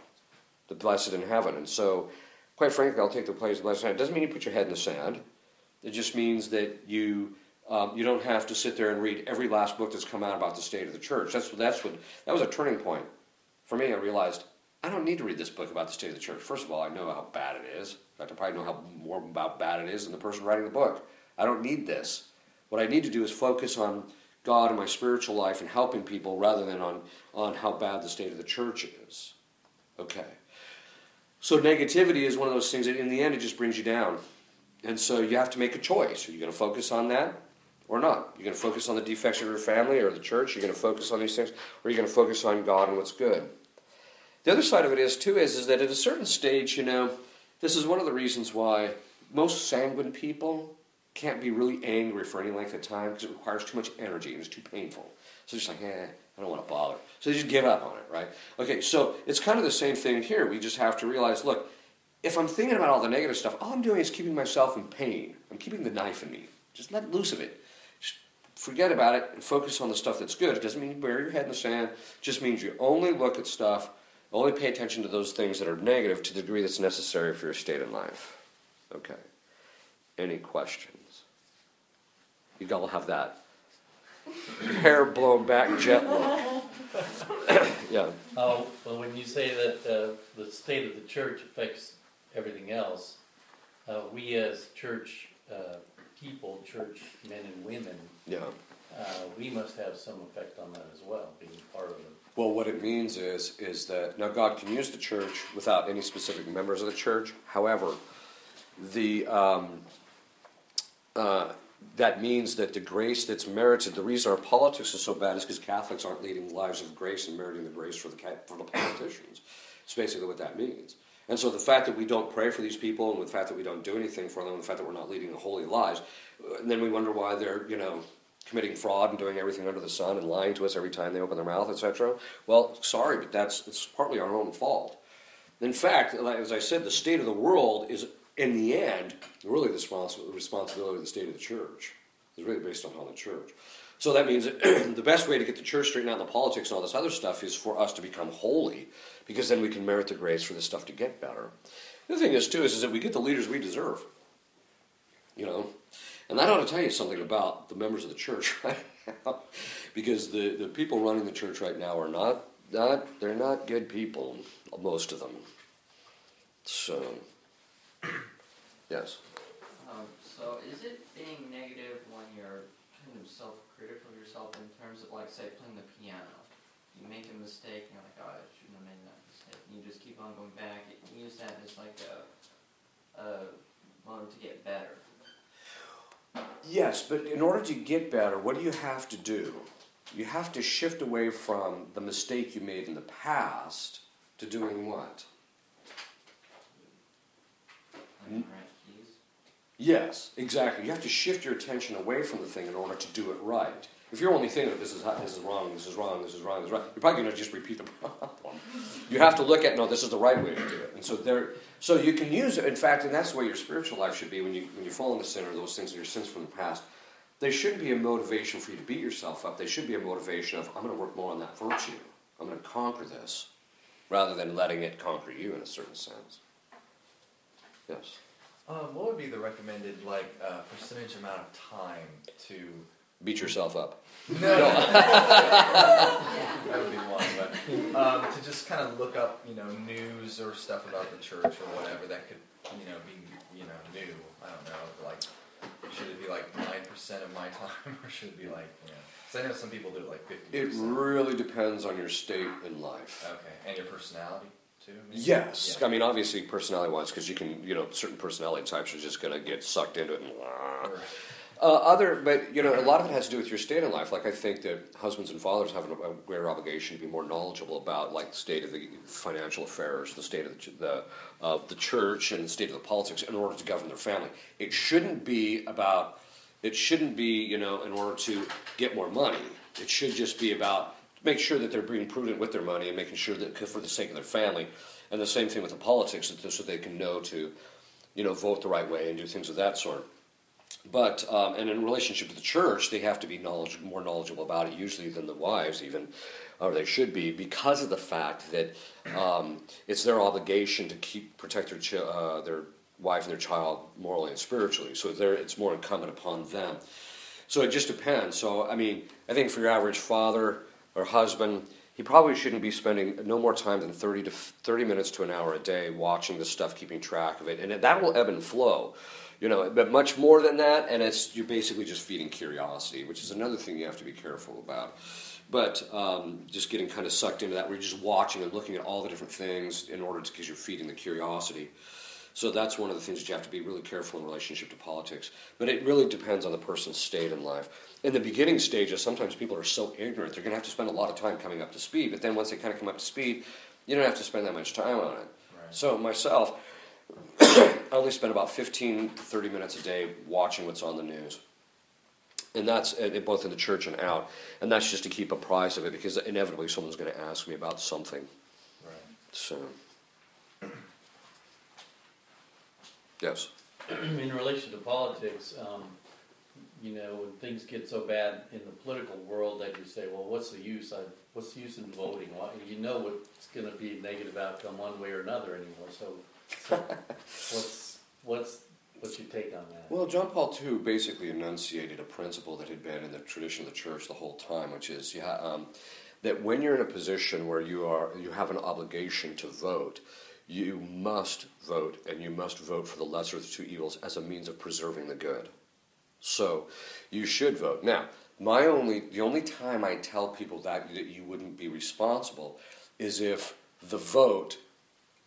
the blessed in heaven. And so quite frankly i'll take the place of the blessed in heaven. It doesn't mean you put your head in the sand it just means that you um, you don't have to sit there and read every last book that's come out about the state of the church. That's that's what that was a turning point for me. I realized I don't need to read this book about the state of the church. First of all, I know how bad it is. In fact, I probably know how more about bad it is than the person writing the book. I don't need this. What I need to do is focus on God and my spiritual life and helping people rather than on, on how bad the state of the church is. Okay. So negativity is one of those things that in the end it just brings you down. And so you have to make a choice. Are you going to focus on that or not? You're going to focus on the defects of your family or the church? You're going to focus on these things? Or are you going to focus on God and what's good? The other side of it is, too, is, is that at a certain stage, you know, this is one of the reasons why most sanguine people can't be really angry for any length of time because it requires too much energy and it's too painful. So just like, eh, I don't want to bother. So they just give up on it, right? Okay, so it's kind of the same thing here. We just have to realize, look, if I'm thinking about all the negative stuff, all I'm doing is keeping myself in pain. I'm keeping the knife in me. Just let loose of it. Just forget about it and focus on the stuff that's good. It doesn't mean you bury your head in the sand. It just means you only look at stuff, only pay attention to those things that are negative to the degree that's necessary for your state in life. Okay. Any questions? You all have that hair blown back jet look. yeah. Oh, well, when you say that uh, the state of the church affects everything else, uh, we as church uh, people, church men and women, yeah, uh, we must have some effect on that as well, being part of it. Well, what it means is is that now God can use the church without any specific members of the church. However, the um, uh, that means that the grace that's merited, the reason our politics is so bad is because Catholics aren't leading lives of grace and meriting the grace for the for the politicians. It's basically what that means. And so the fact that we don't pray for these people, and the fact that we don't do anything for them, and the fact that we're not leading holy lives, uh, and then we wonder why they're, you know, committing fraud and doing everything under the sun and lying to us every time they open their mouth, etc. Well, sorry, but that's it's partly our own fault. In fact, as I said, the state of the world is, in the end, really the responsibility of the state of the church. It's really based upon the church. So that means the best way to get the church straightened out the politics and all this other stuff is for us to become holy because then we can merit the grace for this stuff to get better. The thing is too is, is that we get the leaders we deserve. You know, and that ought to tell you something about the members of the church right now, because the, the people running the church right now are not not they're not good people, most of them. So, yes. Um, so, is it being negative when you're kind of self-critical of yourself in terms of, like, say, playing the piano? You make a mistake, and you're like, oh, I shouldn't have made that mistake you just keep on going back. You use that as like a, a mode to get better. Yes, but in order to get better, what do you have to do? You have to shift away from the mistake you made in the past to doing what? Like yes, exactly. You have to shift your attention away from the thing in order to do it right. If you're only thinking that this is this is wrong, this is wrong, this is wrong, this is wrong, you're probably going to just repeat the problem. You have to look at no, this is the right way to do it, and so there, so you can use it. In fact, and that's the way your spiritual life should be when you when you fall into sin or those things are your sins from the past. they shouldn't be a motivation for you to beat yourself up. They should be a motivation of, I'm going to work more on that virtue. I'm going to conquer this, rather than letting it conquer you in a certain sense. Yes. Um, what would be the recommended like uh, percentage amount of time to? Beat yourself up. No, that would be one. But um, to just kind of look up, you know, news or stuff about the church or whatever that could, you know, be, you know, new. I don't know. Like, should it be like nine percent of my time, or should it be like, you know? Because I know some people do it like fifty It really depends on your state in life. Okay, and your personality too. maybe? Yes, Yeah. I mean obviously personality wise, because you can, you know, certain personality types are just going to get sucked into it. And, Or- Uh, other, but you know, a lot of it has to do with your state in life. Like I think that husbands and fathers have a, greater obligation to be more knowledgeable about like the state of the financial affairs, the state of the, the of the church, and the state of the politics in order to govern their family. It shouldn't be about. It shouldn't be you know in order to get more money. It should just be about make sure that they're being prudent with their money and making sure that for the sake of their family. And the same thing with the politics, so they can know to, you know, vote the right way and do things of that sort. But um, and in relationship to the church, they have to be knowledge, more knowledgeable about it usually than the wives, even, or they should be, because of the fact that um, it's their obligation to keep protect their uh, their wife and their child morally and spiritually. So it's more incumbent upon them. So it just depends. So I mean, I think for your average father or husband, he probably shouldn't be spending no more time than thirty to thirty minutes to an hour a day watching this stuff, keeping track of it, and that will ebb and flow. You know, but much more than that, and it's you're basically just feeding curiosity, which is another thing you have to be careful about. But um, just getting kind of sucked into that, where you're just watching and looking at all the different things in order to, because you're feeding the curiosity. So that's one of the things that you have to be really careful in relationship to politics. But it really depends on the person's state in life. In the beginning stages, sometimes people are so ignorant, they're going to have to spend a lot of time coming up to speed. But then once they kind of come up to speed, you don't have to spend that much time on it. Right. So myself, I only spend about 15 to 30 minutes a day watching what's on the news. And that's uh, both in the church and out. And that's just to keep apprised of it because inevitably someone's going to ask me about something. Right. So, yes. in relation to politics, um, you know, when things get so bad in the political world that you say, well, what's the use? I, what's the use in voting? Well, you know what's going to be a negative outcome one way or another anymore. So, what's what's what's your take on that? Well, John Paul II basically enunciated a principle that had been in the tradition of the church the whole time, which is yeah, um, that when you're in a position where you are you have an obligation to vote, you must vote, and you must vote for the lesser of the two evils as a means of preserving the good. So, you should vote. Now, my only the only time I tell people that that you wouldn't be responsible is if the vote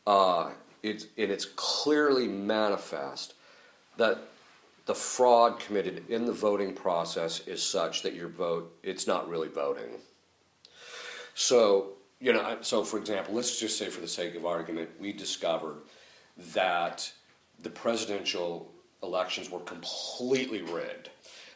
uh, it's and it's clearly manifest that the fraud committed in the voting process is such that your vote it's not really voting. So you know, so for example, let's just say for the sake of argument, we discovered that the presidential elections were completely rigged,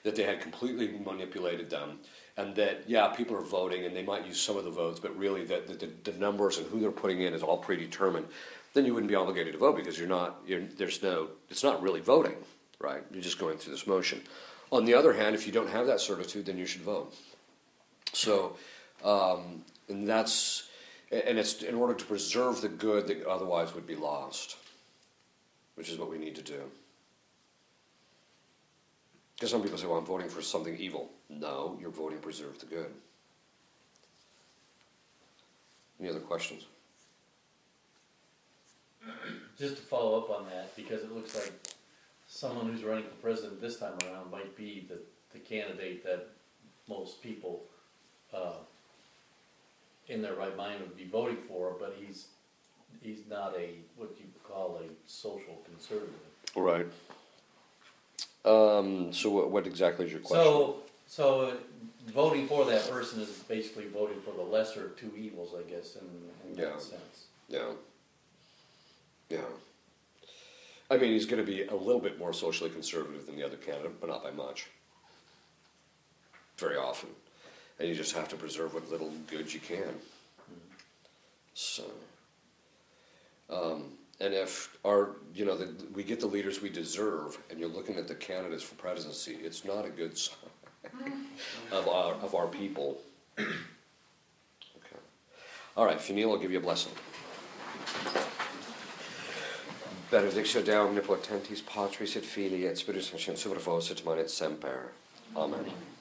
that they had completely manipulated them, and that yeah, people are voting and they might use some of the votes, but really that the, the, the numbers and who they're putting in is all predetermined. Then you wouldn't be obligated to vote because you're not. You're, there's no. It's not really voting, right? You're just going through this motion. On the other hand, if you don't have that certitude, then you should vote. So, um, and that's and it's in order to preserve the good that otherwise would be lost, which is what we need to do. Because some people say, well, I'm voting for something evil. No, you're voting to preserve the good. Any other questions? Just to follow up on that, because it looks like someone who's running for president this time around might be the, the candidate that most people uh, in their right mind would be voting for, but he's he's not a what you call a social conservative. Right. Um, so, what, what exactly is your question? So, so voting for that person is basically voting for the lesser of two evils, I guess, in, in Yeah. that sense. Yeah. Yeah. I mean, he's going to be a little bit more socially conservative than the other candidate, but not by much. Very often. And you just have to preserve what little good you can. So. Um, and if our, you know, the, we get the leaders we deserve, and you're looking at the candidates for presidency, it's not a good sign of our of our people. okay. All right, Fanil, I'll give you a blessing. Benedictio Deum omnipotentis Patris et Filii et Spiritus Sancti, super vos et semper. Amen. Amen.